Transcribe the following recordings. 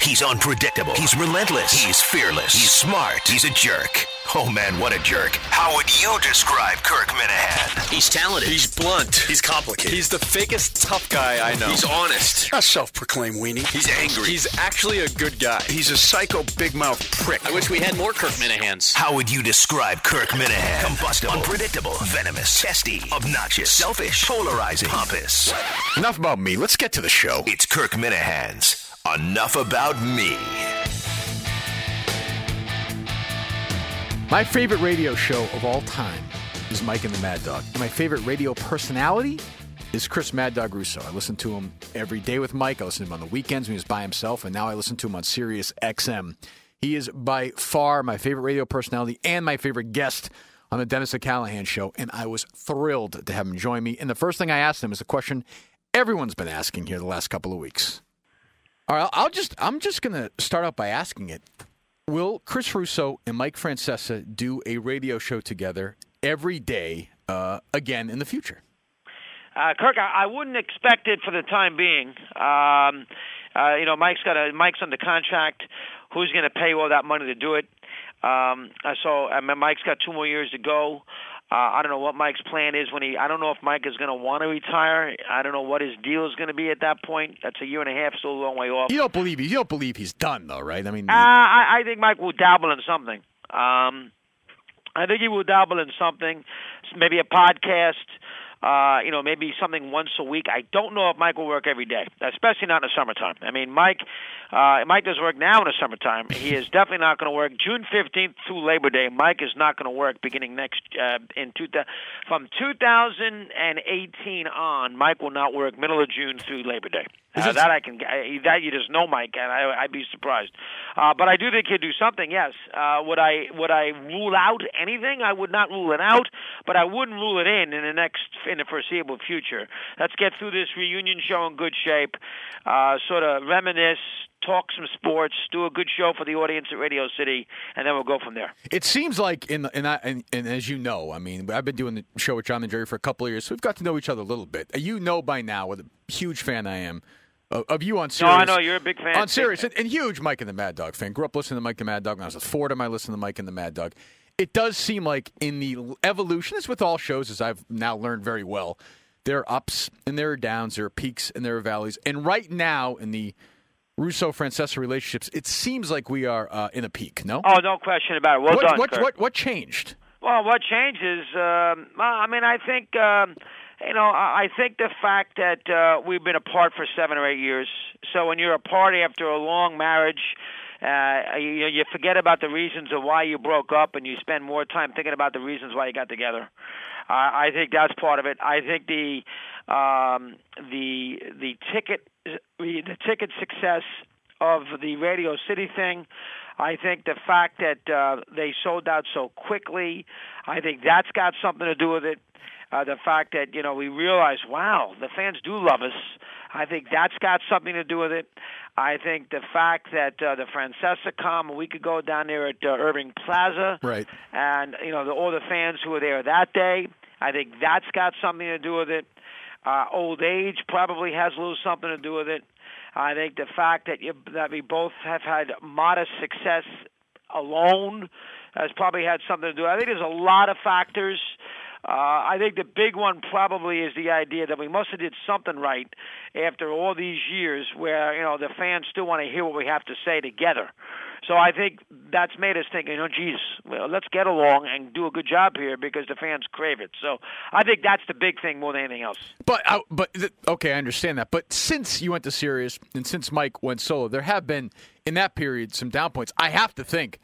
He's unpredictable. He's relentless. He's fearless. He's smart. He's a jerk. Oh man, what a jerk. How would you describe Kirk Minihane? He's talented. He's blunt. He's complicated. He's the fakest tough guy I know. He's honest. A self-proclaimed weenie. He's angry. He's actually a good guy. He's a psycho big mouth prick. I wish we had more Kirk Minihanes. How would you describe Kirk Minihane? Combustible, unpredictable, venomous, testy, obnoxious, selfish, polarizing, pompous. Enough about me. Let's get to the show. It's Kirk Minihane's Enough About Me. My favorite radio show of all time is Mike and the Mad Dog. And my favorite radio personality is Chris Mad Dog Russo. I listen to him every day with Mike. I listen to him on the weekends when he was by himself, and now I listen to him on Sirius XM. He is by far my favorite radio personality and my favorite guest on the Dennis and Callahan show, and I was thrilled to have him join me. And the first thing I asked him is a question everyone's been asking here the last couple of weeks. All right, I'll just I'm just gonna start out by asking it. Will Chris Russo and Mike Francesa do a radio show together every day uh, again in the future? Uh, Kirk, I, I wouldn't expect it for the time being. Um, uh, you know, Mike's got a Mike's under contract. Who's going to pay all that money to do it? Um, uh, so I mean, Mike's got two more years to go. Uh, I don't know what Mike's plan is when he. I don't know if Mike is going to want to retire. I don't know what his deal is going to be at that point. That's a year and a half, still a long way off. You don't believe you don't believe he's done though, right? I mean, Uh, I, I think Mike will dabble in something. Um, I think he will dabble in something, maybe a podcast. Uh, you know, maybe something once a week. I don't know if Mike will work every day, especially not in the summertime. I mean, Mike, uh, Mike does work now in the summertime. He is definitely not going to work June 15th through Labor Day. Mike is not going to work beginning next uh, in two, from 2018 on. Mike will not work middle of June through Labor Day. Uh, that I can I, that you just know Mike, and I, I'd be surprised. Uh, but I do think he'd do something. Yes. Uh, would I would I rule out anything? I would not rule it out, but I wouldn't rule it in in the next in the foreseeable future. Let's get through this reunion show in good shape. Uh, sort of reminisce, talk some sports, do a good show for the audience at Radio City, and then we'll go from there. It seems like in and, I, and and as you know, I mean, I've been doing the show with John and Gerry for a couple of years, so we've got to know each other a little bit. You know by now what a huge fan I am of, you on Sirius. No, I know you're a big fan. on Sirius, and, and huge Mike and the Mad Dog fan. Grew up listening to Mike and the Mad Dog when I was at Fordham. I listened to Mike and the Mad Dog. It does seem like in the evolution, as with all shows, as I've now learned very well, there are ups and there are downs, there are peaks and there are valleys. And right now in the Russo Francesa relationships, it seems like we are uh, in a peak. No, Oh, no question about it. Well what, done, what, what what changed? Well, what changes? Um, well, I mean, I think um, you know, I think the fact that uh, we've been apart for seven or eight years. So when you're apart after a long marriage, uh, you, you forget about the reasons of why you broke up, and you spend more time thinking about the reasons why you got together. Uh, I think that's part of it. I think the um, the the ticket the ticket success of the Radio City thing. I think the fact that uh, they sold out so quickly, I think that's got something to do with it. Uh, the fact that you know we realize, wow, the fans do love us. I think that's got something to do with it. I think the fact that uh, the Francesa come a week ago down there at uh, Irving Plaza, Right. and you know the, all the fans who were there that day. I think that's got something to do with it. Uh, old age probably has a little something to do with it. I think the fact that you, that we both have had modest success alone has probably had something to do. I think there's a lot of factors. Uh, I think the big one probably is the idea that we must have did something right after all these years, where you know the fans still want to hear what we have to say together. So I think that's made us think, you know, geez, well, let's get along and do a good job here because the fans crave it. So I think that's the big thing more than anything else. But uh, but okay, I understand that. But since you went to Sirius and since Mike went solo, there have been in that period some down points. I have to think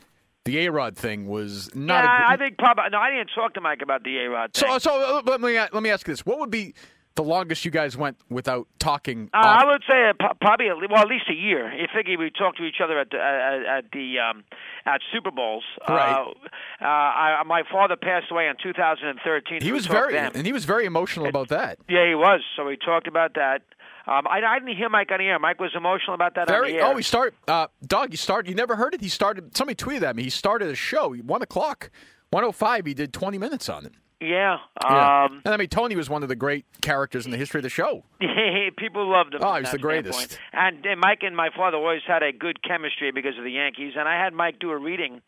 the A Rod thing was not. yeah, a, I think probably. No, I didn't talk to Mike about the A Rod thing. so. So uh, let me let me ask you this: What would be the longest you guys went without talking? Uh, I would say uh, probably at le- well at least a year. You figure we talk to each other at the at, at the um, at Super Bowls. Right. Uh, uh, I, my father passed away in 2013. he was very and he was very emotional about that. Yeah, he was. So we talked about that. Um, I, I didn't hear Mike on the air. Mike was emotional about that Very. Oh, he started. Uh, Doug, you started. You never heard it. He started. Somebody tweeted at me. He started a show. One o'clock, one o five. He did twenty minutes on it. yeah. Yeah. Um, and I mean, Tony was one of the great characters in the history of the show. people loved him. Oh, he's the greatest. And, and Mike and my father always had a good chemistry because of the Yankees. And I had Mike do a reading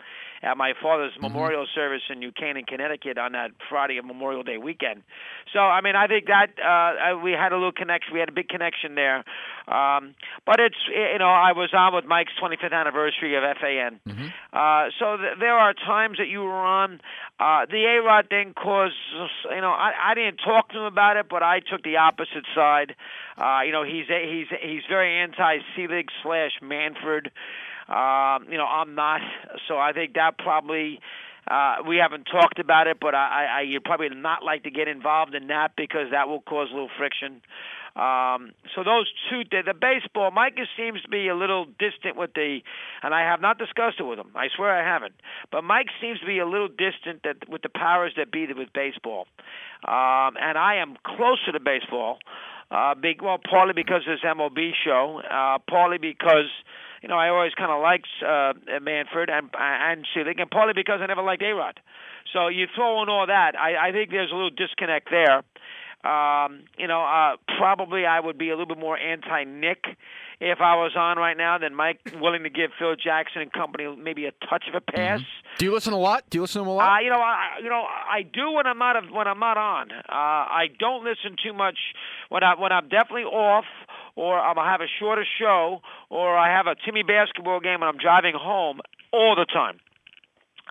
at my father's Mm-hmm. memorial service in New Canaan, Connecticut, on that Friday of Memorial Day weekend. So, I mean, I think that uh, we had a little connection. We had a big connection there. Um, but it's you know, I was on with Mike's 25th anniversary of FAN. Mm-hmm. Uh, so th- there are times that you were on. Uh, the A Rod thing caused, you know, I, I didn't talk to him about it, but I took the opposite side. Uh, you know, he's he's he's very anti Selig slash Manfred. Um, you know, I'm not. So I think that probably. Uh, we haven't talked about it, but I, I, you'd probably not like to get involved in that because that will cause a little friction. Um, so those two, the, the baseball, Mike seems to be a little distant with the, and I have not discussed it with him. I swear I haven't. But Mike seems to be a little distant that with the powers that be with baseball, um, and I am closer to baseball. Uh, big, well, partly because of this MLB show, uh, partly because you know I always kind of liked uh, Manfred and and Selig, and partly because I never liked A Rod. So you throw in all that, I, I think there's a little disconnect there. Um, you know, uh, probably I would be a little bit more anti-Knick if I was on right now than Mike, willing to give Phil Jackson and company maybe a touch of a pass. Do you listen a lot? Do you listen to him a lot? Uh, you know, I, you know, I do when I'm not when I'm not on. Uh, I don't listen too much when I when I'm definitely off, or I'm gonna have a shorter show, or I have a Timmy basketball game and I'm driving home all the time.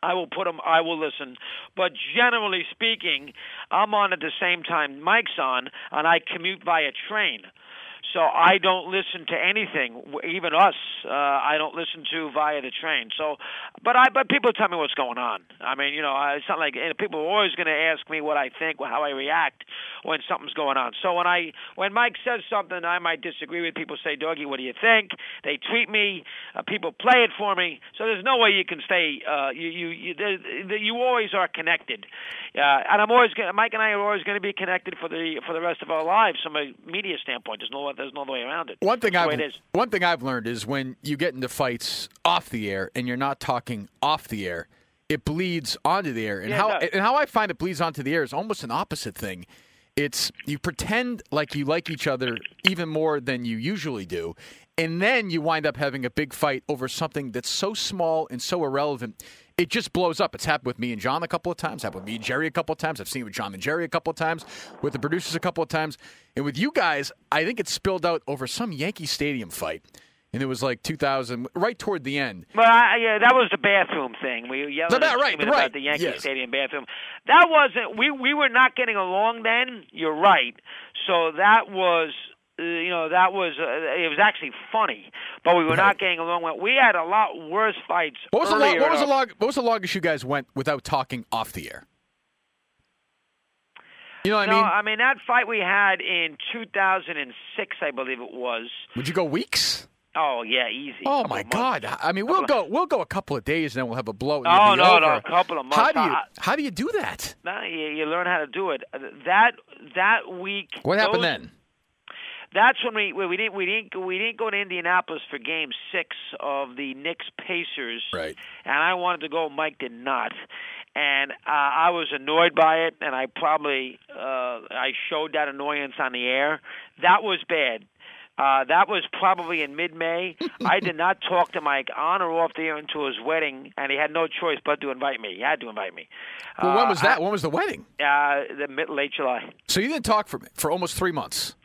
I will put them. I will listen, but generally speaking, I'm on at the same time Mike's on, and I commute via train. So I don't listen to anything, even us. Uh, I don't listen to via the train. So, but I, but people tell me what's going on. I mean, you know, it's not like people are always going to ask me what I think, how I react when something's going on. So when I, when Mike says something, I might disagree with. People say, "Doggy, what do you think?" They tweet me. Uh, people play it for me. So there's no way you can stay. Uh, you, you, you, you always are connected. Uh, and I'm always, gonna, Mike and I are always going to be connected for the for the rest of our lives from a media standpoint. There's no, there's no other way around it. One thing That's I've one thing I've learned is when you get into fights off the air and you're not talking off the air, it bleeds onto the air. And Yeah, how and how I find it bleeds onto the air is almost an opposite thing. It's you pretend like you like each other even more than you usually do, and then you wind up having a big fight over something that's so small and so irrelevant. It just blows up. It's happened with me and John a couple of times. Happened with me and Gerry a couple of times. I've seen it with John and Gerry a couple of times. With the producers a couple of times, and with you guys, I think it spilled out over some Yankee Stadium fight, and it was like 2000, right toward the end. Well, I, yeah, that was the bathroom thing. We were yelling The ba- right, right, about the Yankee yes. Stadium bathroom. That wasn't. We we were not getting along then. You're right. So that was. You know that was uh, it was actually funny, but we were Right. not getting along. Well, we had a lot worse fights. What was the what was the log- what was the longest you guys went without talking off the air? You know what No, I mean? I mean that fight we had in 2006, I believe it was. Would you go weeks? Oh yeah, easy. Oh my. God! I mean, we'll go we'll go a couple of days, and then we'll have a blow. Oh, it'll be no, no, a couple of months. How do you how do you do that? No, you, you learn how to do it. That that week. What happened those- then? That's when we we didn't we didn't we didn't go to Indianapolis for Game Six of the Knicks Pacers. Right. And I wanted to go. Mike did not. And uh, I was annoyed by it, and I probably uh, I showed that annoyance on the air. That was bad. Uh, that was probably in mid-May. I did not talk to Mike on or off the air until his wedding, and he had no choice but to invite me. He had to invite me. Well, when Uh, was that? when was the wedding? Uh, the mid late July. So you didn't talk for for almost three months.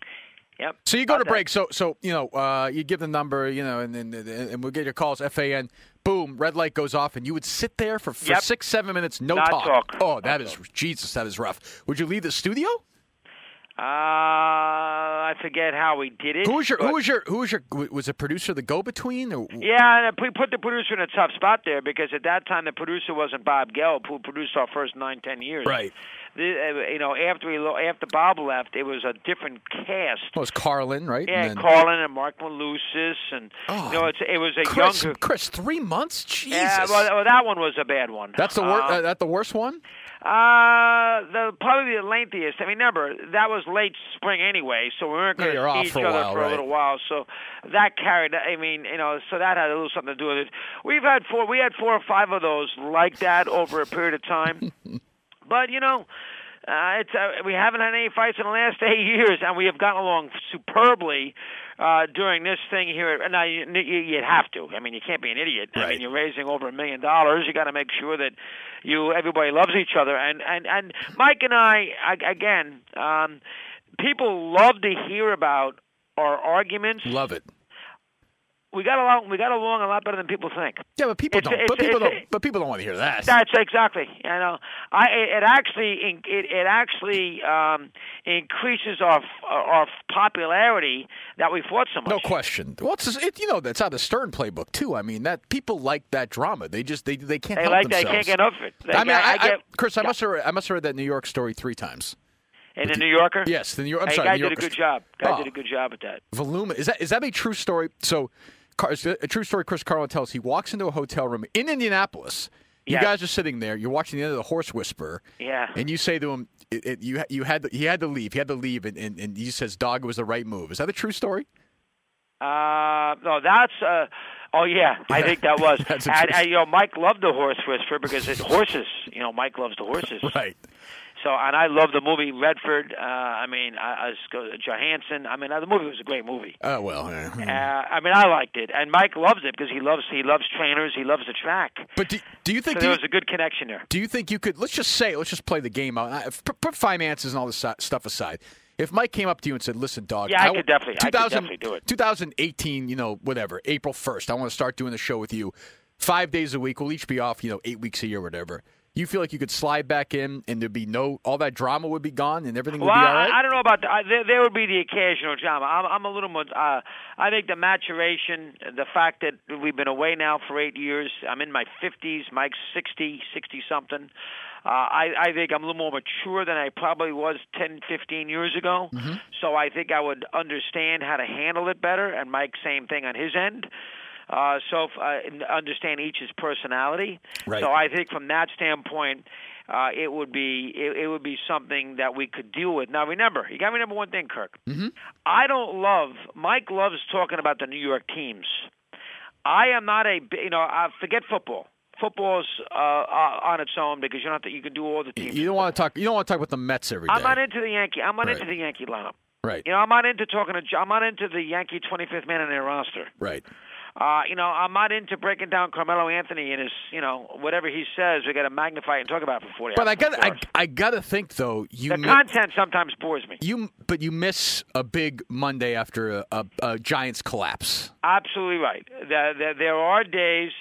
Yep. So you go About to that. break. So so you know uh, you give the number, you know, and then and we'll get your calls. Fan. Boom, red light goes off, and you would sit there for, for Yep. six seven minutes, no Not talk. Oh, Not that is talk. Jesus. That is rough. Would you leave the studio? Uh, I forget how he did it. Who was your who was your who was your was the producer the go between? Or Yeah, and we put the producer in a tough spot there because at that time the producer wasn't Bob Gelb, who produced our first nine, ten years. Right. The, uh, you know, after he lo- after Bob left, it was a different cast. Well, it was Carlin, right? Yeah, And then- Carlin and Marc Malusis, and Oh, you know, it was a Chris, younger. Chris, three months. Jesus. Yeah, well, well, that one was a bad one. That's the worst. Um, uh, that the worst one. Uh, the probably the lengthiest. I mean, remember that was late spring anyway, so we weren't going to see each for other while, for right. a little while. So that carried. I mean, you know, so that had a little something to do with it. We've had four. We had four or five of those like that over a period of time. but you know. Uh, it's uh, we haven't had any fights in the last eight years, and we have gotten along superbly uh, during this thing here. Now you, you, you have to. I mean, you can't be an idiot. I Right. mean, you're raising over a million dollars. You got to make sure that you everybody loves each other. And and and Mike and I, I again, um, people love to hear about our arguments. Love it. We got along. We got along a lot better than people think. Yeah, but people It's- don't. it's- but people don't. But people don't want to hear that. That's exactly. You know, I it, actually it, it actually um, increases our our popularity that we fought so much. No question. Well, it's it, you know that's out of the Stern playbook too. I mean that people like that drama. They just they they can't They like they can't get enough of it. They, I mean, I, I, get Chris, I must have I must have read that New York story three times. in the New Yorker. Yes, the New York. I'm hey, sorry, guy New did a good job. Guy Oh. did a good job at that. Voluma is that is that a true story? So, Car- is it a true story. Chris Carlin tells he walks into a hotel room in Indianapolis. You Yes. guys are sitting there. You're watching the end of the Horse Whisperer. Yeah. And you say to him, it, it, "You you had to, he had to leave. He had to leave." And, and, and he says, "Dog, was the right move." Is that a true story? Uh, no, that's uh, oh yeah, I think that was. That's and, and you know, Mike loved the horse whisperer because it horses. You know, Mike loves the horses. Right. So, and I love the movie Redford. Uh, I mean, I, I Johansson. I mean, uh, the movie was a great movie. Oh well. yeah. Uh, I mean, I liked it, and Mike loves it because he loves he loves trainers. He loves the track. But do, do you think So there you, was a good connection there. do you think you could? Let's just say, let's just play the game out. Put, finances and all this stuff aside. If Mike came up to you and said, "Listen, dog, Yeah, I w- could definitely- I could 2000 definitely do it. 2018, you know, whatever, April 1st, I want to start doing the show with you, five days a week. We'll each be off, you know, eight weeks a year, whatever. You feel like you could slide back in, and there'd be no, all that drama would be gone, and everything would be all I. I don't know about that. There, there would be the occasional drama. I'm, I'm a little more. Uh, I think the maturation, the fact that we've been away now for eight years. I'm in my 50s. Mike's 60, 60 something. Uh, I, I think I'm a little more mature than I probably was 10, 15 years ago. Mm-hmm. So I think I would understand how to handle it better. And Mike, same thing on his end. Uh, so uh, understand each's personality. Right. So I think from that standpoint, uh, it would be it, it would be something that we could deal with. Now remember, you got to remember one thing, Kirk. Mm-hmm. I don't love Mike loves talking about the New York teams. I am not a you know I forget football. Football's uh, uh, on its own because you don't have to, you can do all the teams. you don't want to talk. You don't want to talk about the Mets every day. I'm not into the Yankee. I'm not Right. into the Yankee lineup. right. You know, I'm not into talking to. I'm not into the Yankee 25th man in their roster. Right. Uh, you know, I'm not into breaking down Carmelo Anthony and his, you know, whatever he says. We got to magnify and talk about it for 40 But I got, I. I got to think though. You the mi- content sometimes bores me. you, but you miss a big Monday after a, a, a Giants collapse. Absolutely right. There, there, there are days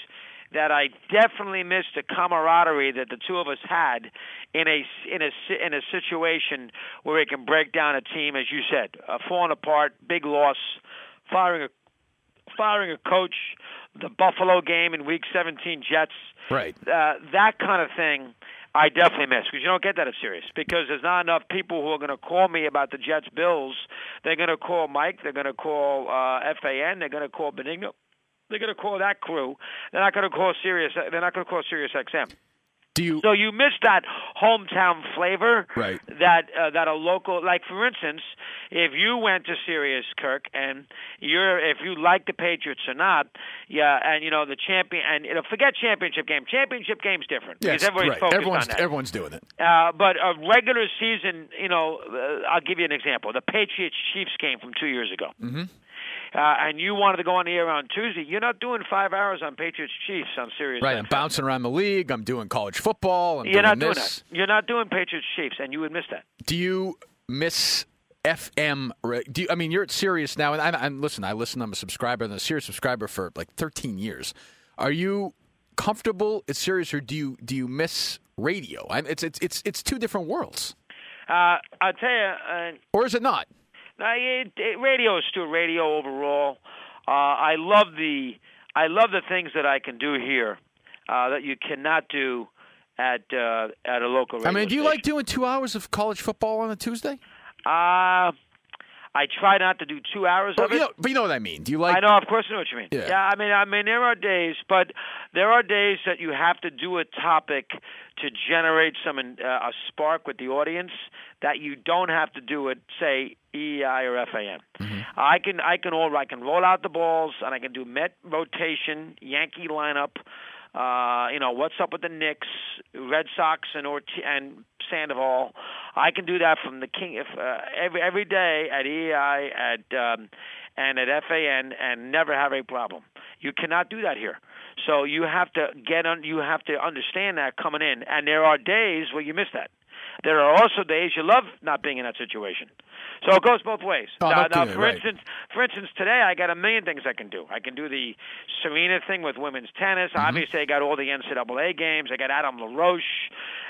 that I definitely miss the camaraderie that the two of us had in a in a si- in a situation where it can break down a team, as you said, uh, falling apart, big loss, firing a firing a coach, the Buffalo game in Week 17, Jets. Right. Uh, that kind of thing. I definitely miss because you don't get that at Sirius because there's not enough people who are going to call me about the Jets Bills. They're going to call Mike. They're going to call uh, FAN. They're going to call Benigno. They're going to call that crew. They're not going to call Sirius. They're not going to call Sirius XM. Do you? So you miss that hometown flavor Right. that uh, that a local like for instance, if you went to Sirius Kirk and you're if you like the Patriots or not, yeah, and you know the champion and you know, forget championship game. Championship game's different Yes, because everybody's right. focused Everyone's on that. everyone's doing it. Uh, but a regular season, you know, uh, I'll give you an example. The Patriots Chiefs game from two years ago. Mm-hmm. Uh, and you wanted to go on the air on Tuesday. You're not doing five hours on Patriots Chiefs on Sirius. Right. I'm bouncing around the league. I'm doing college football. I'm You're not doing this. that. You're not doing Patriots Chiefs, and you would miss that. Do you miss FM? Do you, I mean you're at Sirius now, and I, I'm listen. I listen. I'm a subscriber, and a Sirius subscriber for like 13 years. Are you comfortable at Sirius, or do you do you miss radio? I, it's it's it's it's two different worlds. Uh, I'll tell you, uh, or is it not? Uh, it, it, radio is still radio overall. Uh, I love the I love the things that I can do here uh, that you cannot do at uh, at a local radio I mean, do you station. like doing two hours of college football on a Tuesday? Uh, I try not to do two hours Or, of you it. but you know what I mean. Do you like? I know, of course, I know what you mean. Yeah. I mean, I mean, there are days, but there are days that you have to do a topic to generate some uh, a spark with the audience that you don't have to do it, say EEI or FAN. Mm-hmm. I can, I can all, I can roll out the balls and I can do Met rotation, Yankee lineup. Uh, you know what's up with the Knicks, Red Sox, and Orti- and Sandoval. I can do that from the King if uh, every every day at EEI at um, and at FAN and never have a problem. You cannot do that here. So you have to get on. You have to understand that coming in, and there are days where you miss that. There are also days you love not being in that situation. So it goes both ways. Oh, now, now for right. instance, for instance, today I got a million things I can do. I can do the Serena thing with women's tennis. Mm-hmm. Obviously, I got all the NCAA games. I got Adam LaRoche.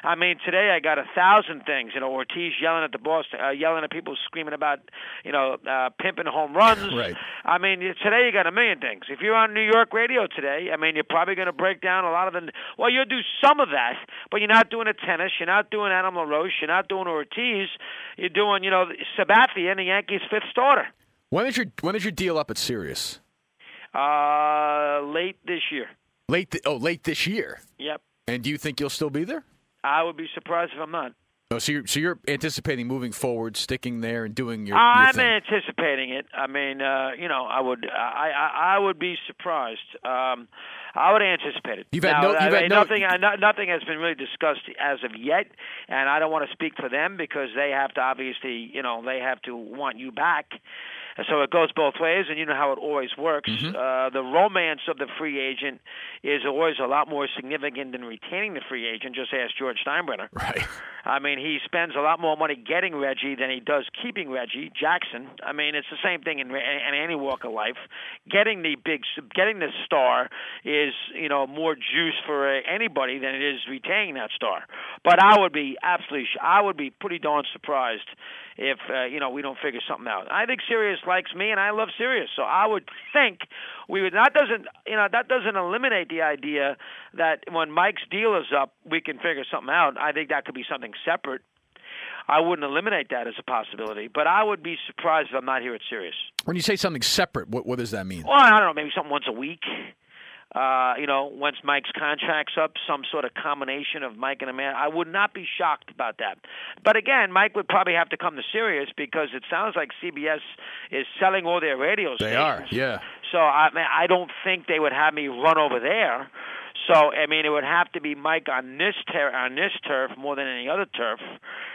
I mean, today I got a thousand things. You know, Ortiz yelling at the boss, uh, yelling at people, screaming about, you know, uh, pimping home runs. Right. I mean, today you got a million things. If you're on New York radio today, I mean, you're probably going to break down a lot of the. Well, you'll do some of that, but you're not doing a tennis. You're not doing Adam LaRoche. You're not doing Ortiz. You're doing, you know, Sabathia, and the Yankees' fifth starter. When is your when is your deal up at Sirius? Uh, late this year. Late. Th- oh, late this year. Yep. And do you think you'll still be there? I would be surprised if I'm not. Oh, so you're so you're anticipating moving forward, sticking there, and doing your. your I'm thing. anticipating it. I mean, uh, you know, I would, I, I, I would be surprised. Um, I would anticipate it. You've had now, no- you've I had no- nothing. I, no, nothing has been really discussed as of yet, and I don't want to speak for them because they have to obviously, you know, they have to want you back. And so it goes both ways, and you know how it always works. Mm-hmm. Uh, the romance of the free agent is always a lot more significant than retaining the free agent. Just ask George Steinbrenner. Right. I mean, he spends a lot more money getting Reggie than he does keeping Reggie Jackson. I mean, it's the same thing in, in any walk of life. Getting the big, getting the star is you know more juice for uh, anybody than it is retaining that star. But I would be absolutely, I would be pretty darn surprised if uh, you know we don't figure something out. I think Sirius likes me, and I love Sirius, so I would think we would. That doesn't, you know, that doesn't eliminate the idea that when Mike's deal is up, we can figure something out. I think that could be something separate. I wouldn't eliminate that as a possibility, but I would be surprised if I'm not here at Sirius. When you say something separate, what what does that mean? Well, I don't know, maybe something once a week. Uh, you know, once Mike's contract's up, some sort of combination of Mike and a man. I would not be shocked about that. But again, Mike would probably have to come to Sirius because it sounds like CBS is selling all their radio They are, yeah. So I mean, I don't think they would have me run over there. So I mean, it would have to be Mike on this ter- on this turf more than any other turf.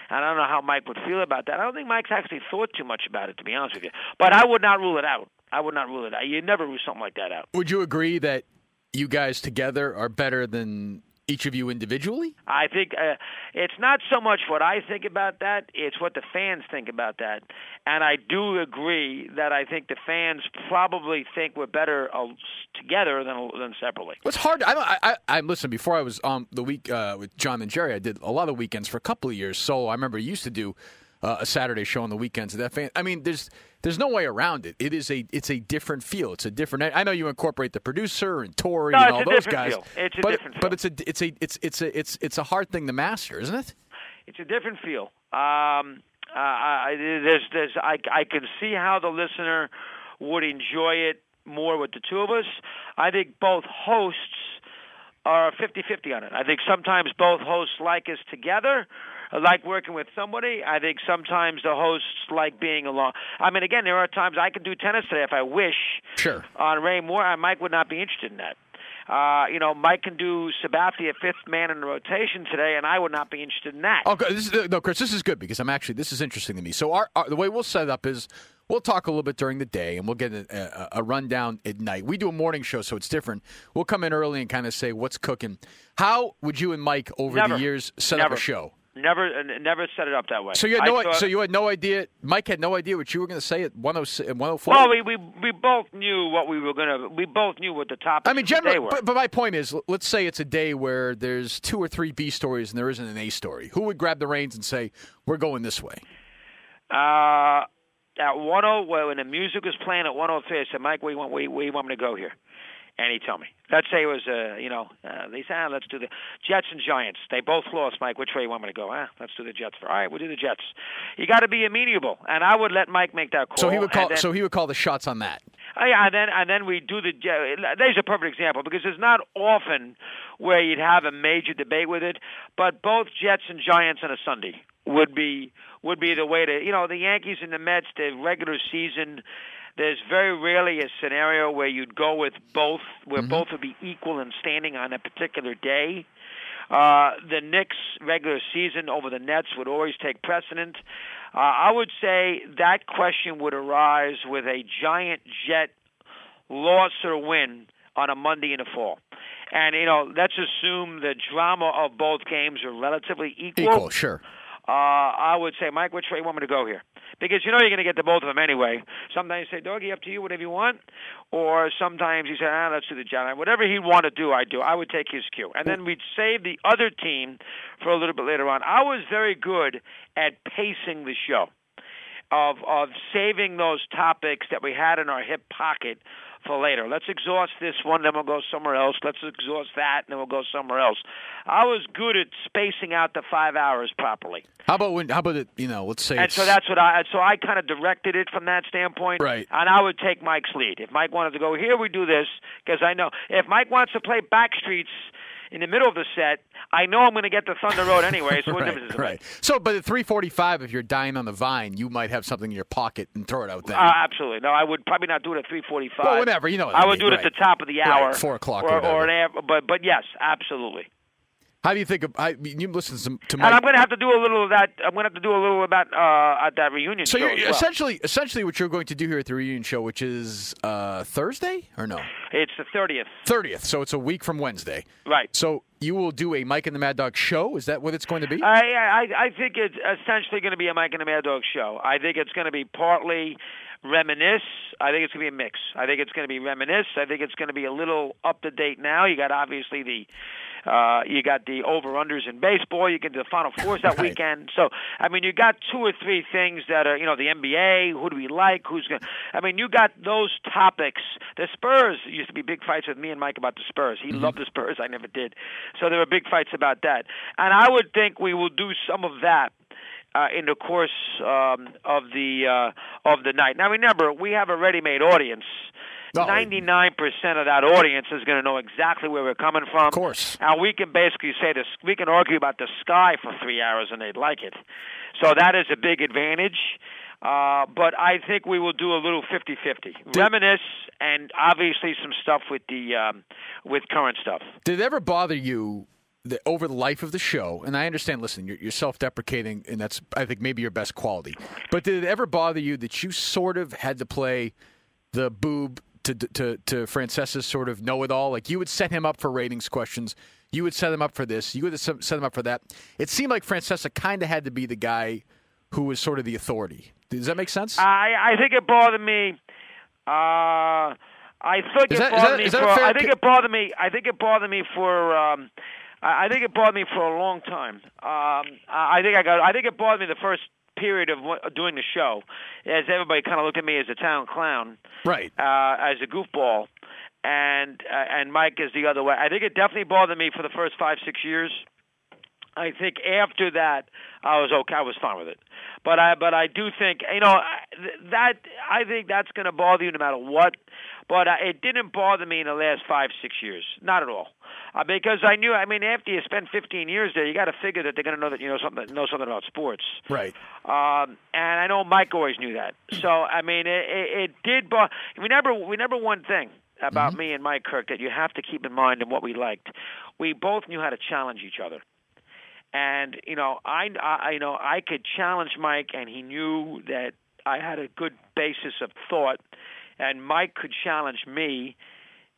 And I don't know how Mike would feel about that. I don't think Mike's actually thought too much about it, to be honest with you. But I would not rule it out. I would not rule it out. You never rule something like that out. Would you agree that you guys together are better than each of you individually? I think uh, it's not so much what I think about that; it's what the fans think about that. And I do agree that I think the fans probably think we're better uh, together than than separately. It's hard. I, I, I, listen. Before I was on the week uh, with John and Gerry, I did a lot of weekends for a couple of years. So I remember I used to do uh, a Saturday show on the weekends. That fan. I mean, there's there's no way around it. It is a it's a different feel. It's a different. I know you incorporate the producer and Tori No, and all those guys. feel. It's a but, different But it's a it's a it's it's a it's it's a hard thing to master, isn't it? It's a different feel. Um, uh, I, there's, there's, I, I can see how the listener would enjoy it more with the two of us. I think both hosts are 50-50 on it. I think sometimes both hosts like us together, like working with somebody. I think sometimes the hosts like being alone. I mean, again, there are times I could do tennis today if I wish. Sure. On Ray Moore, and Mike would not be interested in that. Uh, you know, Mike can do Sabathia fifth man in the rotation today, and I would not be interested in that. Okay, this is, no, Chris, this is good because I'm actually this is interesting to me. So our, our the way we'll set it up is we'll talk a little bit during the day and we'll get a, a, a rundown at night. We do a morning show, so it's different. We'll come in early and kind of say what's cooking. How would you and Mike over Never. the years set up a show? Never, uh, never set it up that way. So you had no. thought- so you had no idea. Mike had no idea what you were going to say at 104. well, we, we we both knew what we were gonna. We both knew what the topics. I mean, of the day generally, but, but my point is, let's say it's a day where there's two or three B stories and there isn't an A story. Who would grab the reins and say, "We're going this way"? Uh, at 10, well, when the music was playing at 103, I said, Mike, you want, where you want me to go here? And he told me. Let's say it was, uh, you know, uh, they said, ah, let's do the Jets and Giants. They both lost, Mike. Which way you want me to go? Ah, let's do the Jets. For all right, we'll do the Jets. You got to be amenable, and I would let Mike make that call. So he would call. then- so he would call the shots on that. Oh, yeah, and then and then we do the. Uh, There's a perfect example because it's not often where you'd have a major debate with it, but both Jets and Giants on a Sunday would be would be the way to. You know, the Yankees and the Mets, the regular season. There's very rarely a scenario where you'd go with both, where both would be equal in standing on a particular day. Uh, the Knicks regular season over the Nets would always take precedent. Uh, I would say that question would arise with a giant Jet loss or win on a Monday in the fall. And, you know, let's assume the drama of both games are relatively equal. Equal, sure. Uh, I would say, Mike, which way you want me to go here? Because you know you're going to get to both of them anyway. Sometimes say, Doggy, up to you, whatever you want. Or sometimes you say, ah, let's do the Giants. Whatever he'd want to do, I do. I would take his cue. And then we'd save the other team for a little bit later on. I was very good at pacing the show of of saving those topics that we had in our hip pocket for later. Let's exhaust this one, then we'll go somewhere else. Let's exhaust that, and then we'll go somewhere else. I was good at spacing out the five hours properly, How about when? How about it? You know, let's say. and it's, so that's what I. So I kind of directed it from that standpoint, Right. And I would take Mike's lead. If Mike wanted to go here, we do this because I know if Mike wants to play Backstreets in the middle of the set, I know I'm going to get the Thunder Road anyway. So what difference does right, it right. make? So, but at 3:45, if you're dying on the vine, you might have something in your pocket and throw it out there. Uh, absolutely. No, I would probably not do it at 3:45. Well, whatever, you know what I I would mean, do it at the top of the Right, hour, four o'clock or, or or an hour. But but yes, absolutely. How do you think of? I, you listen to, to And I'm going to have to do a little of that. I'm going to have to do a little about uh, at that reunion so show. you're well. essentially essentially what you're going to do here at the reunion show, which is uh, Thursday or no It's the 30th, 30th. So it's a week from Wednesday. right? So you will do a Mike and the Mad Dog show. Is that what it's going to be? I, I I think it's essentially going to be a Mike and the Mad Dog show. I think it's going to be partly reminisce. I think it's going to be a mix. I think it's going to be reminisce. I think it's going to be a little up to date now. You got obviously the uh, you got the over unders in baseball. You get the Final Fours that Right. weekend. So I mean, you got two or three things that are you know the NBA. Who do we like? Who's going? to I mean, you got those topics. The Spurs used to be big fights with me and Mike about the Spurs. He loved the Spurs. I never did. So there were big fights about that. And I would think we will do some of that uh, in the course um, of the uh, of the night. Now remember, we have a ready-made audience. Oh, Ninety-nine percent of that audience is going to know exactly where we're coming from. Of course. Now we can basically say this. We can argue about the sky for three hours and they'd like it. So that is a big advantage. Uh, but I think we will do a little 50-50. Reminisce and obviously some stuff with the um, with current stuff. Did it ever bother you that over the life of the show? And I understand. Listen, you're, you're self-deprecating, and that's I think maybe your best quality. But did it ever bother you that you sort of had to play the boob to to to Francesa's sort of know-it-all? Like you would set him up for ratings questions. You would set him up for this. You would set him up for that. It seemed like Francesa kind of had to be the guy who was sort of the authority. Does that make sense? I I think it bothered me. Uh, I think it bothered that- me for. I think it bothered me. I think it bothered me for. Um, I think it bothered me for a long time. Um, I I think I got. I think it bothered me the first period of doing the show, as everybody kind of looked at me as a town clown, right. uh, as a goofball, and uh, and Mike is the other way. I think it definitely bothered me for the first five six years. I think after that, I was okay. I was fine with it, but I but I do think you know that I think that's going to bother you no matter what. But uh, it didn't bother me in the last five six years, not at all, uh, because I knew. I mean, after you spend 15 years there, you got to figure that they're going to know that you know something know something about sports. Right. Um, and I know Mike always knew that. So I mean, it, it, it did. But remember, remember one thing about me and Mike Kirk that you have to keep in mind and what we liked. We both knew how to challenge each other. And you know, I, I you know I could challenge Mike, and he knew that I had a good basis of thought, and Mike could challenge me,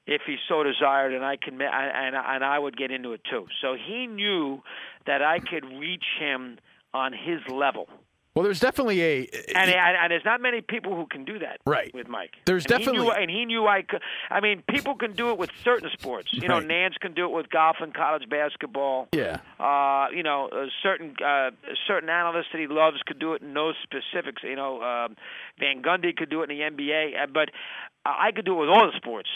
if he so desired, and I can and and I would get into it too. So he knew that I could reach him on his level. Well, there's definitely a and, and, and there's not many people who can do that. Right. with Mike. There's and definitely he knew, and he knew I could. I mean, people can do it with certain sports. You know, Right. Nantz can do it with golf and college basketball. yeah. Uh, you know, uh, certain uh, certain analysts that he loves could do it in those specifics. You know, um, Van Gundy could do it in the NBA, uh, but I could do it with all the sports.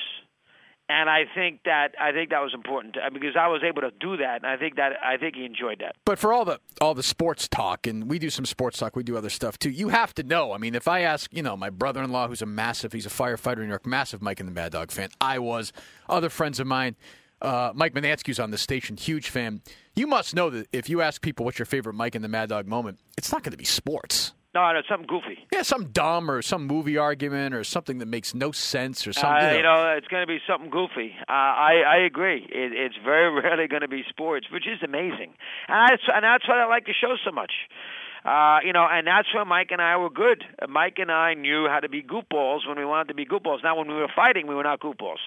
And I think that I think that was important uh, because I was able to do that, and I think that I think he enjoyed that. But for all the all the sports talk, and we do some sports talk, we do other stuff too. You have to know. I mean, if I ask, you know, my brother-in-law, who's a massive, he's a firefighter in New York, massive Mike and the Mad Dog fan. I was. Other friends of mine, uh, Mike Mutnansky's on the station, huge fan. You must know that if you ask people what's your favorite Mike and the Mad Dog moment, it's not going to be sports. No, no, something goofy. Yeah, some dumb or some movie argument or something that makes no sense or something. Uh, you know, it's going to be something goofy. Uh, I I agree. It, it's very rarely going to be sports, which is amazing, and that's and that's why I like the show so much. Uh, you know, and that's where Mike and I were good. Mike and I knew how to be goofballs when we wanted to be goofballs. Now, when we were fighting, we were not goofballs.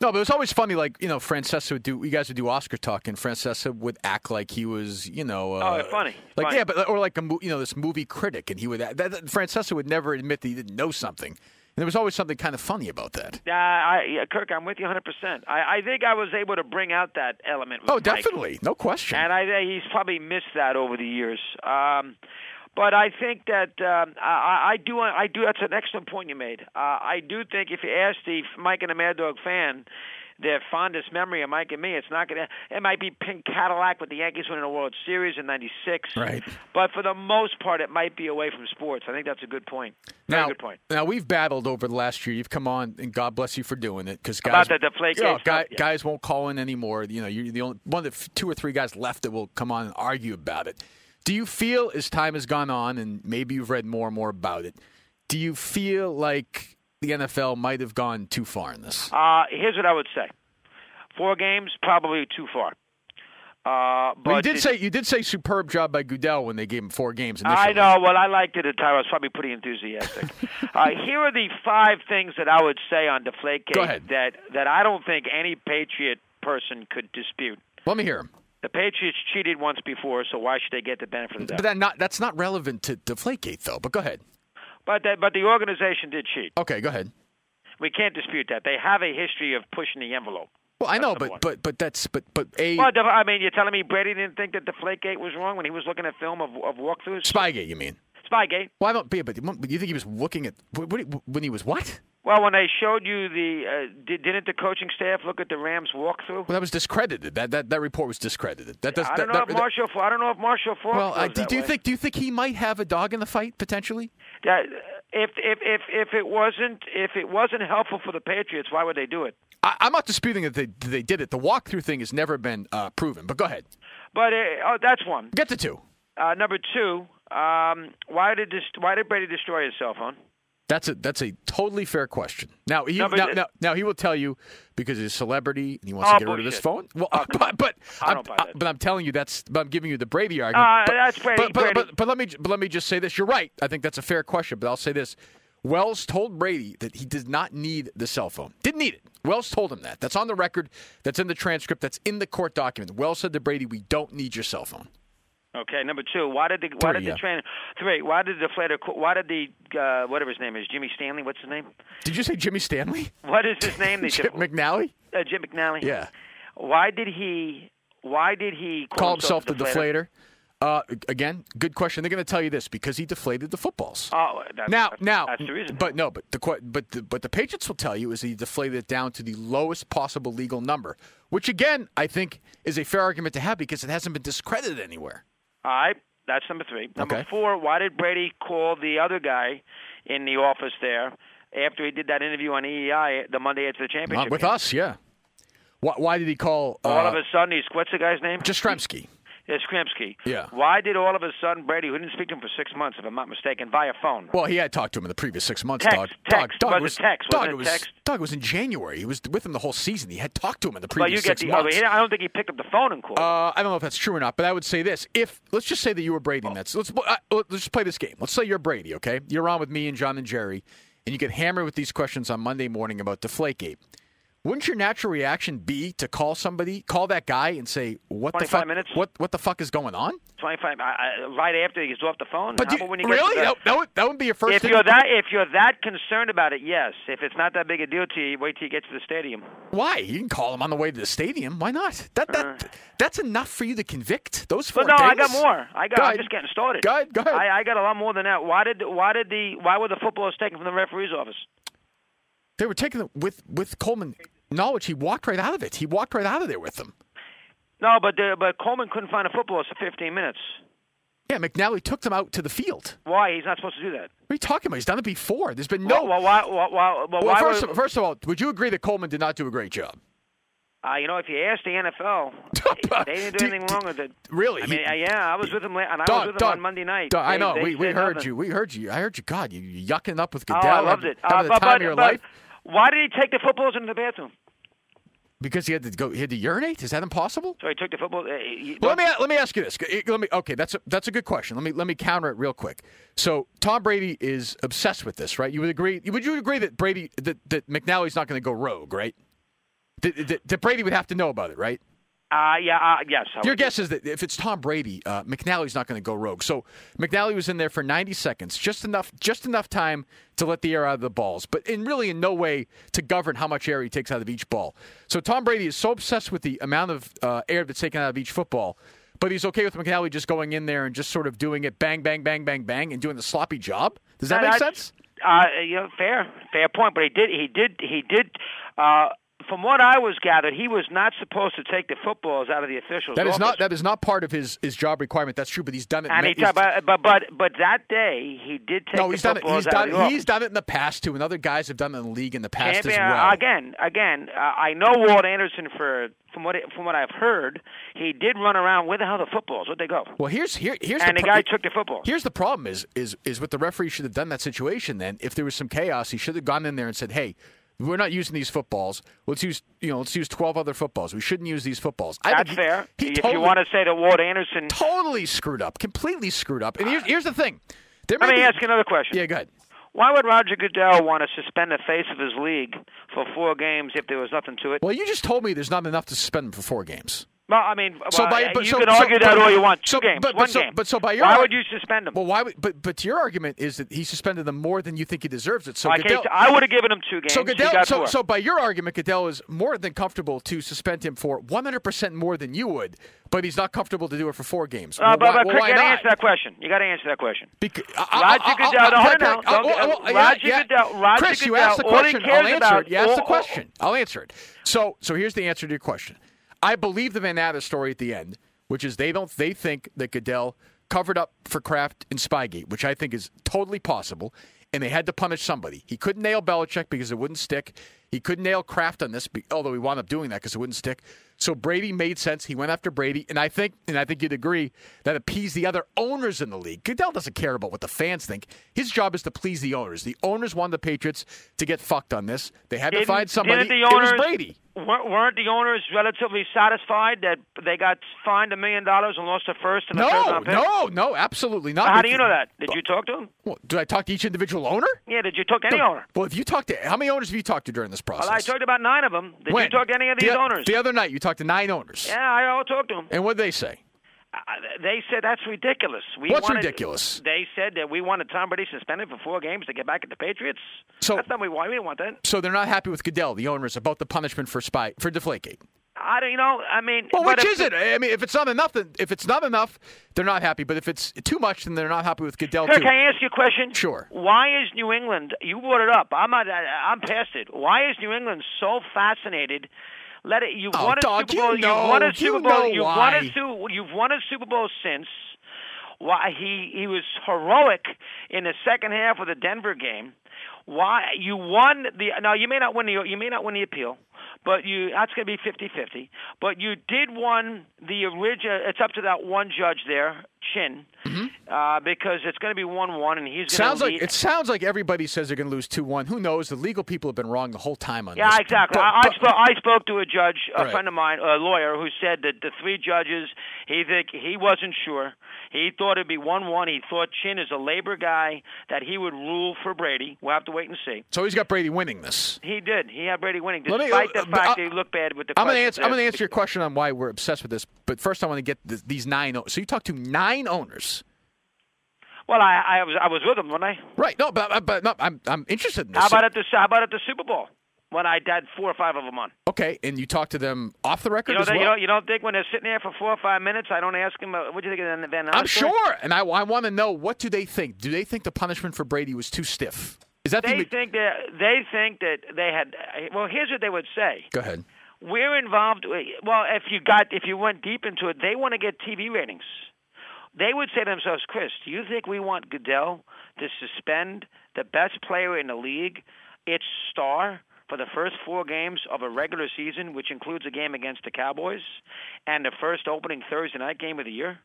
No, but it was always funny. Like you know, Francesa would do. You guys would do Oscar talk, and Francesa would act like he was, you know, uh, Oh, funny. Like Funny. yeah, but or like a you know this movie critic, and he would that, that, Francesa would never admit that he didn't know something. And there was always something kind of funny about that. Uh, I, yeah, Kirk, I'm with you 100%. I, I think I was able to bring out that element. With Oh, Mike. definitely, no question. And I he's probably missed that over the years. Um, but I think that um, I, I do. I do. That's an excellent point you made. Uh, I do think if you ask the Mike and the Mad Dog fan their fondest memory of Mike and me, it's not gonna. It might be Pink Cadillac with the Yankees winning the World Series in '96. Right. But for the most part, it might be away from sports. I think that's a good point. Very now, good point. now we've battled over the last year. You've come on, and God bless you for doing it. Because guys, About the Yeah, stuff, guy, yeah. guys won't call in anymore. You know, you're the only one of the two or three guys left that will come on and argue about it. Do you feel as time has gone on, and maybe you've read more and more about it? Do you feel like the NFL might have gone too far in this? Uh, here's what I would say: four games, probably too far. Uh, but Well, you did it- say you did say superb job by Goodell when they gave him four games. Initially. I know. Well, I liked it at the time. I was probably pretty enthusiastic. uh, here are the five things that I would say on Deflategate that that I don't think any Patriot person could dispute. Let me hear him. The Patriots cheated once before, so why should they get the benefit of But that? that not that's not relevant to the Deflategate though. But go ahead. But that, but the organization did cheat. Okay, go ahead. We can't dispute that. They have a history of pushing the envelope. Well, I know, but one. but but that's but but a Well, I mean, you're telling me Brady didn't think that Deflategate was wrong when he was looking at film of, of walkthroughs? Spygate. You mean? Spygate. Well, I don't. But, you think he was looking at when he was what? Well, when they showed you the, uh, did, didn't the coaching staff look at the Rams walkthrough? Well, that was discredited. That that, that report was discredited. That does. I don't know that, if Marshall. I don't know if Marshall Faulk well, I, do, that do you think do you think he might have a dog in the fight potentially? that if if if if it wasn't if it wasn't helpful for the Patriots, why would they do it? I, I'm not disputing that they they did it. The walkthrough thing has never been uh, proven. But go ahead. But uh, oh, that's one. Get to two. Uh, number two, um, why did this, why did Brady destroy his cell phone? That's a that's a totally fair question. Now he No, now, now, now he will tell you because he's a celebrity and he wants Oh, to get rid of his bullshit. phone. Well, Oh, but but I I'm, don't buy that. but I'm telling you that's but I'm giving you the Brady argument. Uh, but, that's Brady- But, Brady. but, but let me but let me just say this. You're right. I think that's a fair question. But I'll say this. Wells told Brady that he did not need the cell phone. Didn't need it. Wells told him that. That's on the record. That's in the transcript. That's in the court document. Wells said to Brady, "We don't need your cell phone." Okay, number two, why did the why Three, did yeah. the trainer three? Why did the deflator? Why did the uh, whatever his name is, Jimmy Stanley? What's his name? Did you say Jimmy Stanley? What is his name? Chip McNally? uh, Jim McNally. Yeah. Why did he? Why did he Call himself the deflator. Uh, again, good question. They're going to tell you this because he deflated the footballs. Oh, that's, now, that's, now, that's the reason. but no, but the but the, but the Patriots will tell you is he deflated it down to the lowest possible legal number, which again I think is a fair argument to have because it hasn't been discredited anywhere. All right, that's number three. Number Okay. four, why did Brady call the other guy in the office there after he did that interview on EEI the Monday after the championship? Not with game? us, yeah. Why, why did he call uh, All of a sudden, he's what's the guy's name? Jastremski? It's Krimsky. Yeah. Why did all of a sudden Brady, who didn't speak to him for six months, if I'm not mistaken, via phone? Well, he had talked to him in the previous six months. Text, dog, text. dog, dog Was it text? Dog, Wasn't it was, text? dog was in January. He was with him the whole season. He had talked to him in the but you get six the. Oh, months. I don't think he picked up the phone and called. Uh, I don't know if that's true or not, but I would say this: if let's just say that you were Brady, and that's let's uh, let's just play this game. Let's say you're Brady, okay? You're on with me and John and Gerry, and you get hammered with these questions on Monday morning about Deflategate. Wouldn't your natural reaction be to call somebody, call that guy, and say, "What the fuck? minutes? What what the fuck is going on?" 25 I, I, right after he gets off the phone. But do when you, really, that, that would that would be your first. if thing? you're that if you're that concerned about it, yes. If it's not that big a deal to you, wait till you get to the stadium. Why? You can call him on the way to the stadium. Why not? That that that's enough for you to convict those four Uh. But no, I got more. I got. Go I'm just getting started. Go ahead. Go ahead. I, I got a lot more than that. Why did why did the why were the footballs taken from the referee's office? They were taken with with Coleman knowledge. He walked right out of it. He walked right out of there with them. No, but the, but Coleman couldn't find a footballs for 15 minutes. Yeah, McNally took them out to the field. Why? He's not supposed to do that. What are you talking about? He's done it before. There's been no. Well, well why? Well, well, well, why first, would- of, first of all, would you agree that Coleman did not do a great job? Uh, you know, if you ask the NFL, they didn't do Do- anything wrong with it. Really? I mean, He- uh, yeah, I was with him, la- and I Doug, was with him Doug, on Monday night. Doug, I know. they we we heard nothing. you. We heard you. I heard you. God, you yucking up with Oh, I loved it. Having Uh, the but, time but, of your but life why did he take the footballs into the bathroom? because he had to go. He had to urinate. Is that impossible? So he took the football. Uh, he, Well, let me let me ask you this. Let me okay. That's a, that's a good question. Let me let me counter it real quick. So Tom Brady is obsessed with this, right? You would agree? Would you agree that Brady that, that McNally's not going to go rogue, right? That, that, that Brady would have to know about it, right? Uh, yeah, uh, yes. Your guess is that if it's Tom Brady, uh, McNally's not going to go rogue. So McNally was in there for 90 seconds, just enough, just enough time to let the air out of the balls, but in really in no way to govern how much air he takes out of each ball. So Tom Brady is so obsessed with the amount of uh, air that's taken out of each football, but he's okay with McNally just going in there and just sort of doing it bang, bang, bang, bang, bang, and doing the sloppy job. Does that make sense? Uh, you know, fair, fair point. But he did, he did, he did. Uh, from what I was gathered, he was not supposed to take the footballs out of the officials. That is office. not that is not part of his, his job requirement. That's true, but he's done it. And he, but, but but but that day he did take no, the he's done it. He's done. of the office. He's done it in the past too, and other guys have done it in the league in the past Champion, as well. Again, again, uh, I know Walt Anderson for from what from what I've heard, he did run around. Where the hell the footballs? Where'd they go? Well, here's here here's and the, the guy took the football. Here's the problem: is is is what the referee should have done that situation. Then, if there was some chaos, he should have gone in there and said, "Hey, we're not using these footballs. Let's use you know let's use twelve other footballs. We shouldn't use these footballs." I That's think he- fair. He, if totally, you want to say that Walt Anderson, totally screwed up, completely screwed up. And here's here's the thing: there let me be- ask you another question. Yeah, go ahead. Why would Roger Goodell want to suspend the face of his league for four games if there was nothing to it? Well, you just told me there's not enough to suspend him for four games. Well, I mean, So well, by- but you so- can so- argue that but- all you want. Two so- games, but- but one so- game. but so by your why would you suspend him? Well, why? Would, but but your argument is that he suspended them more than you think he deserves it. So Okay, Goodell, so I would have given him two games. So Goodell, so, four. so by your argument, Goodell is more than comfortable to suspend him for 100% more than you would, but he's not comfortable to do it for four games. Uh, Well, but, why, but well, why you got to answer that question. You got to answer that question. Because, Roger Goodell, no, hold on now. Don't get- Roger Goodell- Roger Chris, you Goodell, asked the question. I'll answer it. You asked the question. I'll answer it. So, so here's the answer to your question. I believe the Van Natta story at the end, which is they don't they think that Goodell covered up for Kraft in Spygate, which I think is totally possible, and they had to punish somebody. He couldn't nail Belichick because it wouldn't stick. He couldn't nail Kraft on this, although he wound up doing that because it wouldn't stick. So Brady made sense. He went after Brady, and I think, and I think you'd agree that appeased the other owners in the league. Goodell doesn't care about what the fans think. His job is to please the owners. The owners wanted the Patriots to get fucked on this. They had to Didn't- find somebody. the it was Brady. Weren't weren't the owners relatively satisfied that they got fined a million dollars and lost a first and third No, round pick? no, no, absolutely not. How do you know that? Did you talk to him? Well, did I talk to each individual owner? Yeah, did you talk to any owner? Well, if you talked to how many owners have you talked to during this process? Well, I talked about nine of them. Did when? you talk to any of the, these owners? The other night, you talked to nine owners. yeah, I all talked to them. And what did they say? Uh, they said that's ridiculous. We What's wanted, ridiculous? They said that we wanted Tom Brady suspended for four games to get back at the Patriots. So- that's not what we want. We didn't want that. So they're not happy with Goodell, the owners, about the punishment for spy for Deflategate. I don't, you know, I mean, Well, which is it? I mean, if it's not enough, then if it's not enough, they're not happy. But if it's too much, then they're not happy with Goodell Kirk, too. can I ask you a question? Sure. Why is New England? You brought it up. I'm not. I'm past it. Why is New England so fascinated? Let it. You've Oh, won a dog, Super Bowl. you know- have won a you Super Bowl. You've won a. Super. You've won a Super Bowl since. Why he he was heroic in the second half of the Denver game. Why you won the now you may not win the you may not win the appeal, but you that's going to be 50-50. But you did won the original. It's up to that one judge there, Chin uh, because it's going to be one-one, and he's going Mm-hmm. Sounds to like it sounds like everybody says they're going to lose two one. Who knows? The legal people have been wrong the whole time on Yeah, this. Yeah, exactly. But- I, I, but- spoke, I spoke to a judge, a Right. friend of mine, a lawyer, who said that the three judges, he think he wasn't sure. He thought it'd be one-one. He thought Chin is a labor guy that he would rule for Brady. We'll have to wait and see. so he's got Brady winning this. He did. He had Brady winning, Let me- despite uh, the fact I- that he looked bad with the. I'm going to answer. I'm going to answer your question on why we're obsessed with this. But first, I want to get th- these nine. So you talked to nine owners, Well, I, I was I was with them, wasn't I? right? No, but but no, I'm I'm interested in this. How about at the How about at the Super Bowl when I had four or five of them on? Okay, and you talked to them off the record You know, as well. you, don't, you don't think when they're sitting there for four or five minutes, I don't ask them, uh, what do you think of Van- I'm sure, and I, I want to know what do they think? Do they think the punishment for Brady was too stiff? Is that They the? think that they think that they had. Well, here's what they would say. Go ahead. We're involved. Well, if you got if you went deep into it, they want to get TV ratings. They would say to themselves, Chris, do you think we want Goodell to suspend the best player in the league, its star, for the first four games of a regular season, which includes a game against the Cowboys, and the first opening Thursday night game of the year?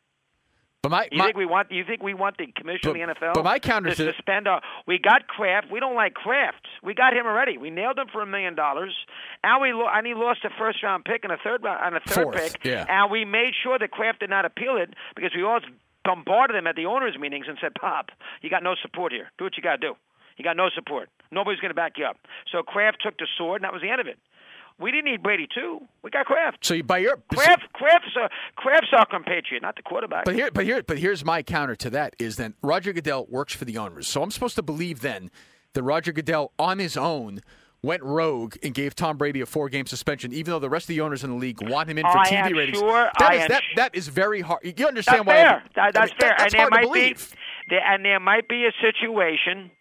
But my, You my think we want? You think we want the commissioner But- of the NFL? but my counter to to- suspend our. We got Kraft. We don't like Kraft. We got him already. We nailed him for a million dollars. And we lo- and he lost a first round pick and a third round and a third Fourth, pick. yeah. And we made sure that Kraft did not appeal it because we always bombarded him at the owners' meetings and said, "Pop, you got no support here. Do what you got to do. You got no support. Nobody's going to back you up." So Kraft took the sword, and that was the end of it. We didn't need Brady too. We got Kraft. so you by your Kraft, Kraft's a Kraft's our compatriot, not the quarterback. But here, but here, but here's my counter to that: is then Roger Goodell works for the owners, so I'm supposed to believe then that Roger Goodell on his own went rogue and gave Tom Brady a four-game suspension, even though the rest of the owners in the league want him in for I TV ratings. sure- That I is- that that is very hard. You understand That's why? fair. That, I that's mean, fair. that- that's and there might be, there, and there might be a situation.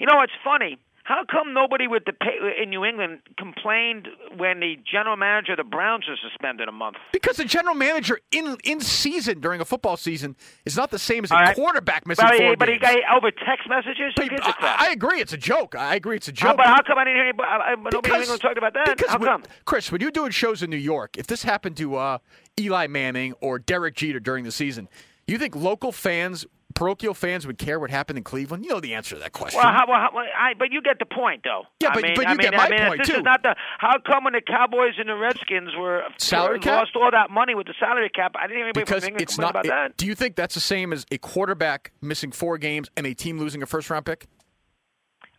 You know, it's funny. How come nobody with the pay, in New England complained when the general manager of the Browns was suspended a month? Because the general manager in in season during a football season is not the same as a right. quarterback missing But, four but he got over text messages. But I? I agree, it's a joke. I agree, it's a How, joke. but how come I didn't hear anybody, I, I, nobody in England talked about that? Because How when- come? Chris, when you're doing shows in New York, if this happened to uh, Eli Manning or Derek Jeter during the season, you think local fans, parochial fans, would care what happened in Cleveland? You know the answer to that question. Well, how, well, how, I, but you get the point, though. Yeah, I but- mean, but I you mean, get my I mean, point, this too. is not the. How come when the Cowboys and the Redskins were Salary cap? lost all that money with the salary cap? I didn't anybody because it's not. it- that. do you think that's the same as a quarterback missing four games and a team losing a first round pick?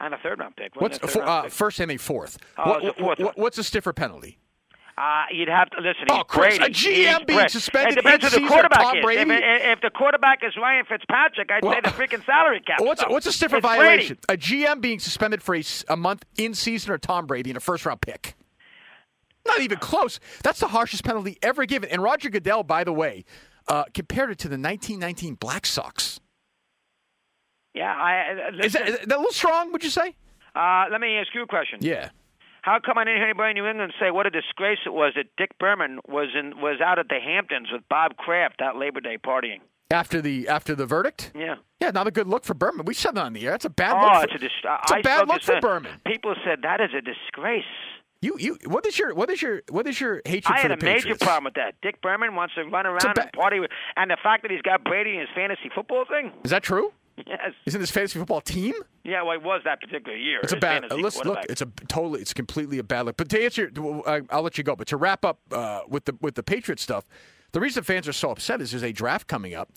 And a third round pick. What's wasn't it? round uh, pick. first and a fourth? Oh, What- a fourth what- what's a stiffer penalty? Uh, you'd have to listen. Oh, Chris, a GM being Brady. suspended It depends in who the season, quarterback Tom is. Brady? If, if the quarterback is Ryan Fitzpatrick, I'd Well, say the freaking salary cap. What's, what's a stiffer It's Brady. violation? A GM being suspended for a month in season or Tom Brady in a first round pick? Not even close. That's the harshest penalty ever given. And Roger Goodell, by the way, uh, compared it to the 1919 Black Sox. Yeah, I. uh, Is that, that a little strong, would you say? uh, let me ask you a question. Yeah. How come I didn't hear anybody in New England say what a disgrace it was that Dick Berman was in was out at the Hamptons with Bob Kraft that Labor Day partying? After the after the verdict? Yeah. Yeah, not a good look for Berman. We said that on the air. That's a bad oh, look. For, it's a, dis- it's a bad look for some- Berman. People said that is a disgrace. You you what is your what is your what is your hatred I for had a major problem with that. Dick Berman wants to run around ba- and party, with, and the fact that he's got Brady in his fantasy football thing. Is that true? Yes. Isn't this fantasy football team? Yeah, well, it was that particular year. It's a bad. look. It's a totally. It's completely a bad look. But to answer, I'll let you go. But to wrap up uh, with the with the Patriot stuff, the reason fans are so upset is there's a draft coming up,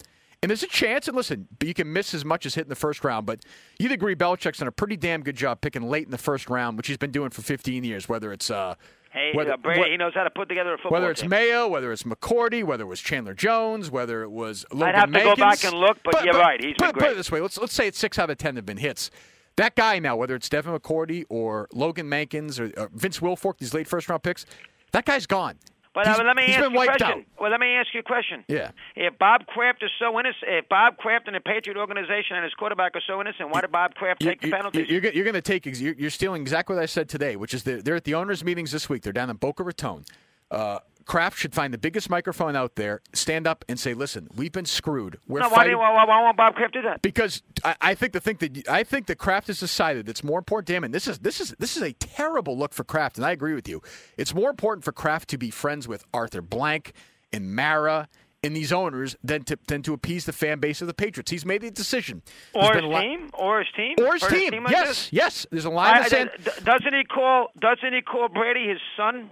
and there's a chance. And listen, you can miss as much as hit in the first round, but you'd agree Belichick's done a pretty damn good job picking late in the first round, which he's been doing for 15 years. Whether it's uh, Hey, whether, uh, Brady, wh- he knows how to put together a football whether it's team. Mayo, whether it's McCourty, whether it was Chandler Jones, whether it was Logan I'd have to go back and look, but you're right, he's put, put it this way: let's let's say it's six out of ten have been hits. That guy now, whether it's Devin McCourty or Logan Mankins or, or Vince Wilfork, these late first round picks, that guy's gone. But uh, let me ask been you a question. out. Well, let me ask you a question. Yeah. If Bob Kraft is so innocent, if Bob Kraft and the Patriot organization and his quarterback are so innocent, why did Bob Kraft take the You- penalties? You're, you're going to take. You're, you're stealing exactly what I said today, which is that they're at the owners' meetings this week. They're down in Boca Raton. Uh, Kraft should find the biggest microphone out there, stand up, and say, "Listen, we've been screwed. We're no, why, fighting." why, why, why won't Bob Kraft do that? because I, I think the thing that I think that Kraft has decided that's more important him, and this is this is this is a terrible look for Kraft, and I agree with you. It's more important for Kraft to be friends with Arthur Blank and Mara and these owners than to than to appease the fan base of the Patriots. He's made a decision. There's Or his lot- team, or his team, Or his Or team. like yes, this? yes. There's a line I- d- doesn't he call? Doesn't he call Brady his son?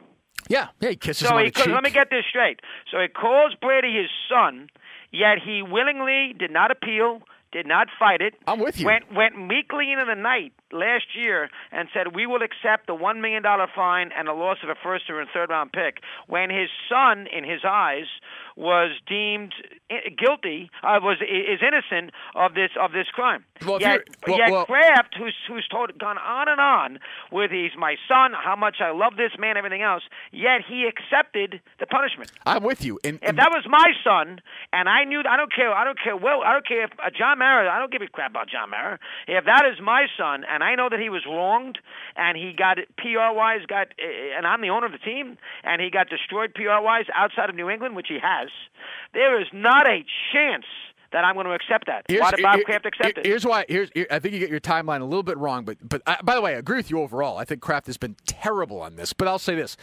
Yeah, yeah. He kisses So him on he the calls, cheek. let me get this straight. So he calls Brady his son, yet he willingly did not appeal, did not fight it. I'm with you. Went went meekly into the night last year and said we will accept the one million dollar fine and the loss of a first or a third round pick. When his son, in his eyes, was deemed guilty, uh, was is innocent of this of this crime. Well, yet, well- yet well- Kraft, who's who's told, gone on and on with he's my son, how much I love this man, everything else. Yet he accepted the punishment. I'm with you. And, If that was my son, and I knew, I don't care, I don't care. Well, I don't care if uh, John Mara. I don't give a crap about John Mara. If that is my son, and I know that he was wronged, and he got PR wise, got, uh, and I'm the owner of the team, and he got destroyed PR wise outside of New England, which he has. There is not a chance that I'm going to accept that. Why did Bob here- Kraft accept it? Here's why. Here's here, I think you get your timeline a little bit wrong, but but I, by the way, I agree with you overall. I think Kraft has been terrible on this. But I'll say this: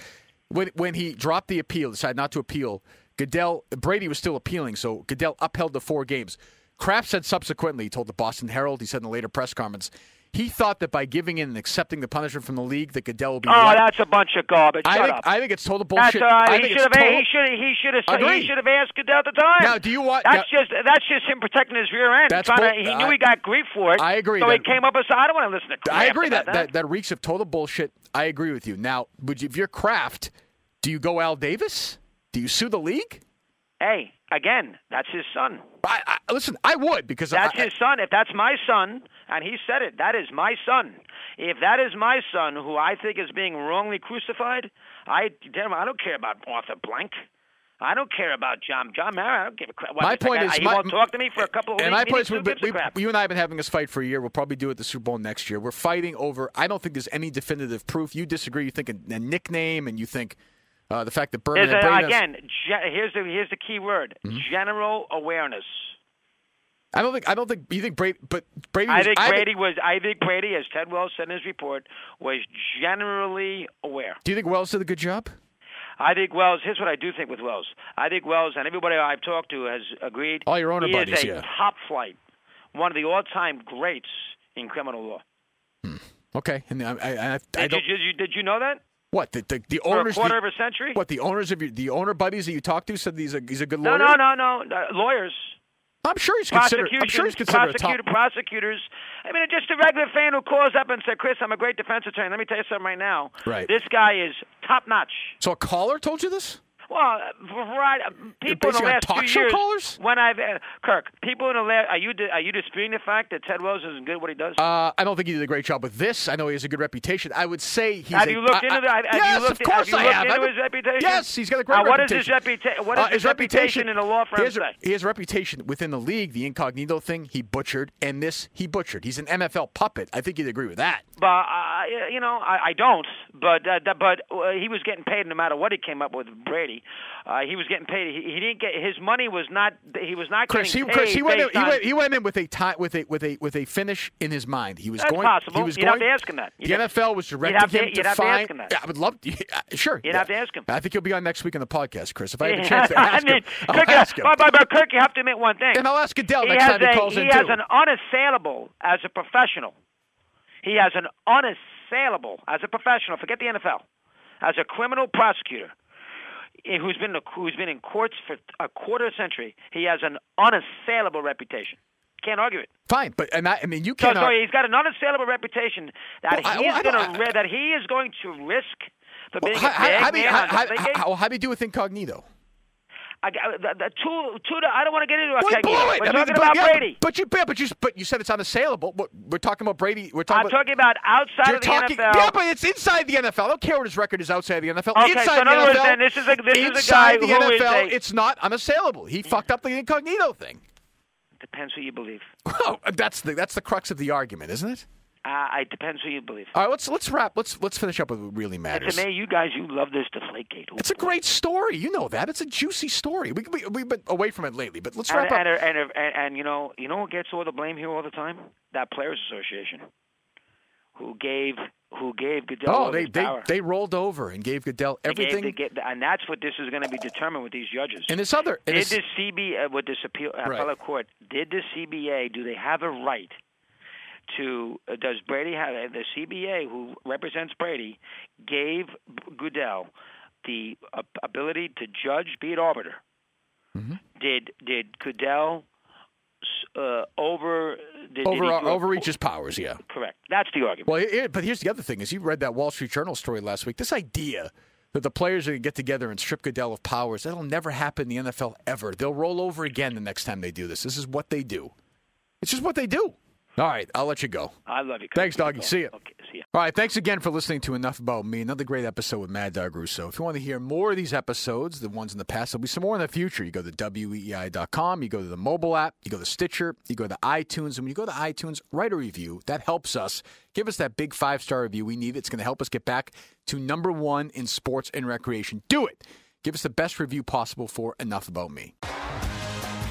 when when he dropped the appeal, decided not to appeal, Goodell Brady was still appealing, so Goodell upheld the four games. Kraft said subsequently, he told the Boston Herald, he said in the later press conference, he thought that by giving in and accepting the punishment from the league, that Goodell would be. Oh, let- that's a bunch of garbage. I Shut think up. I think it's total That's bullshit. right. I He should have. total, He should. He should have. He should have asked Goodell at the time. Now, do you want- That's now- just. That's just him protecting his rear end. That's bull- to, he I- knew he got grief for it. I agree So he came up with. I don't want to listen to. Kraft I agree about that, that that reeks of total bullshit. I agree with you. Now, would you, if you're Kraft, do you go Al Davis? Do you sue the league? Hey, again, that's his son. I, I, listen, I would because That's I, his son. If that's my son, and he said it, that is my son. If that is my son, who I think is being wrongly crucified, I damn, I don't care about Arthur Blank. I don't care about John John Mara. I don't give a crap. What, my point guy- is, he my, won't talk to me for a couple of and weeks. my point is, we, we, you and I have been having this fight for a year. We'll probably do it at the Super Bowl next year. We're fighting over. I don't think there's any definitive proof. You disagree. You think a, a nickname, and you think uh, the fact that Berman a, again, ge- here's the here's the key word: Mm-hmm. general awareness. I don't think. I don't think. You think Brady? But Brady. I was- think Brady was. I think Brady, as Ted Wells said in his report, was generally aware. do you think Wells did a good job? I think Wells. Here's what I do think with Wells. I think Wells and everybody I've talked to has agreed. All your owner he buddies, is a yeah. top flight, one of the all-time greats in criminal law. Okay, and I, I, I, I did you did you know that? What the the, the For a owners? quarter the, of a century? What the owners of your the owner buddies that you talked to said he's a he's a good lawyer. no, no, no. Uh, lawyers, I'm sure he's considered. I'm sure he's considered prosecutor, prosecutors. I mean, just a regular fan who calls up and says, "Chris, I'm a great defense attorney. Let me tell you something right now. Right. This guy is top notch." So a caller told you this? Well, uh, variety, uh, people in the last talk two show years, callers? when I've uh, Kirk, people in the last, are you are you disputing the fact that Ted Wells isn't good at what he does? Uh, I don't think he did a great job with this. I know he has a good reputation. I would say he's. have a, you looked I- into that? Have yes, you looked, of course have you I looked have. into his reputation? Yes, he's got a great Uh, what is reputation. his reputation? What is Uh, his reputation in the law firm He has, a, he has a reputation within the league. The incognito thing he butchered, and this he butchered. He's an NFL puppet. I think you'd agree with that. But uh, you know, I, I don't. But uh, but uh, he was getting paid no matter what he came up with Brady. Uh, he was getting paid. He, he didn't get his money was not. He was not Chris, he, getting paid Chris, he went, in, he on- went. He went in with a time, with a with a with a finish in his mind. He was going. possible. He was You'd going. have to ask him that. The You'd have- NFL was directing to- him you'd have to find. ask him that. Yeah, I would love. To, yeah, sure. You'd yeah. have to ask him. I think he'll be on next week on the podcast, Chris. If I have a chance to ask I mean, him, I'll Kirk, ask him. But, but, but Kirk, you have to admit one thing. And I'll ask Goodell he next time he calls he in has too. an unassailable as a professional. He has an unassailable as a professional. Forget the NFL. As a criminal prosecutor who's been who's been in courts for a quarter century, he has an unassailable reputation. Can't argue it. Fine, but and I, I mean, you So, cannot. so he's got an unassailable reputation that Well, I- he is going to that he is going to risk for Well, being how, a how, big how, do you, man how, how, how, how do you do with incognito? I, uh, the, the two, two, I don't want to get into it. Well, he blew it. We're I mean, talking but, about yeah, Brady. But you, yeah, but you, but you said it's unassailable. What- We're talking about Brady. We're talking I'm about. talking about outside of the talking, NFL. yeah, but it's inside the NFL. I don't care what his record is outside the NFL. Okay, inside so in the other words, then, this is a- this is a guy the who is NFL, a- it's not unassailable. He fucked up the incognito thing. Depends who you believe. Well, that's the that's the crux of the argument, isn't it? Uh, it depends who you believe. All right, let's let's wrap. Let's let's finish up with what really And matters. me, you guys, you love this Deflategate. It's a great story. You know that. It's a juicy story. We, we, we've been away from it lately, but let's and, wrap up. and, and, and, and you know, you know who gets all the blame here all the time? That players association, who gave who gave Goodell Oh, they they, power. they rolled over and gave Goodell They gave everything. the- get- and that's what this is going to be determined with these judges. and this other, and did this- the CBA with this appeal Right. appellate court? Did the CBA do they have a right to? Uh, does Brady have uh, the CBA who represents Brady gave Goodell the uh, ability to judge, be it arbiter? Mm-hmm. Did did Goodell uh, over did, did over he go- overreach his powers. Yeah. Correct. That's the argument. Well, here- but here's the other thing: is you read that Wall Street Journal story last week. This idea that the players are going to get together and strip Goodell of powers that'll never happen in the NFL ever. They'll roll over again the next time they do this. This is what they do. It's just what they do. All right, I'll let you go. I love you. Thanks, doggy. See ya. Okay, see ya. All right, thanks again for listening to Enough About Me. Another great episode with Mad Dog Russo. If you want to hear more of these episodes, the ones in the past, there'll be some more in the future. You go to weei.com, you go to the mobile app, you go to Stitcher, you go to iTunes, and when you go to iTunes, write a review. That helps us. Give us that big five star review. We need. It's going to help us get back to number one in sports and recreation. Do it. Give us the best review possible for Enough About Me.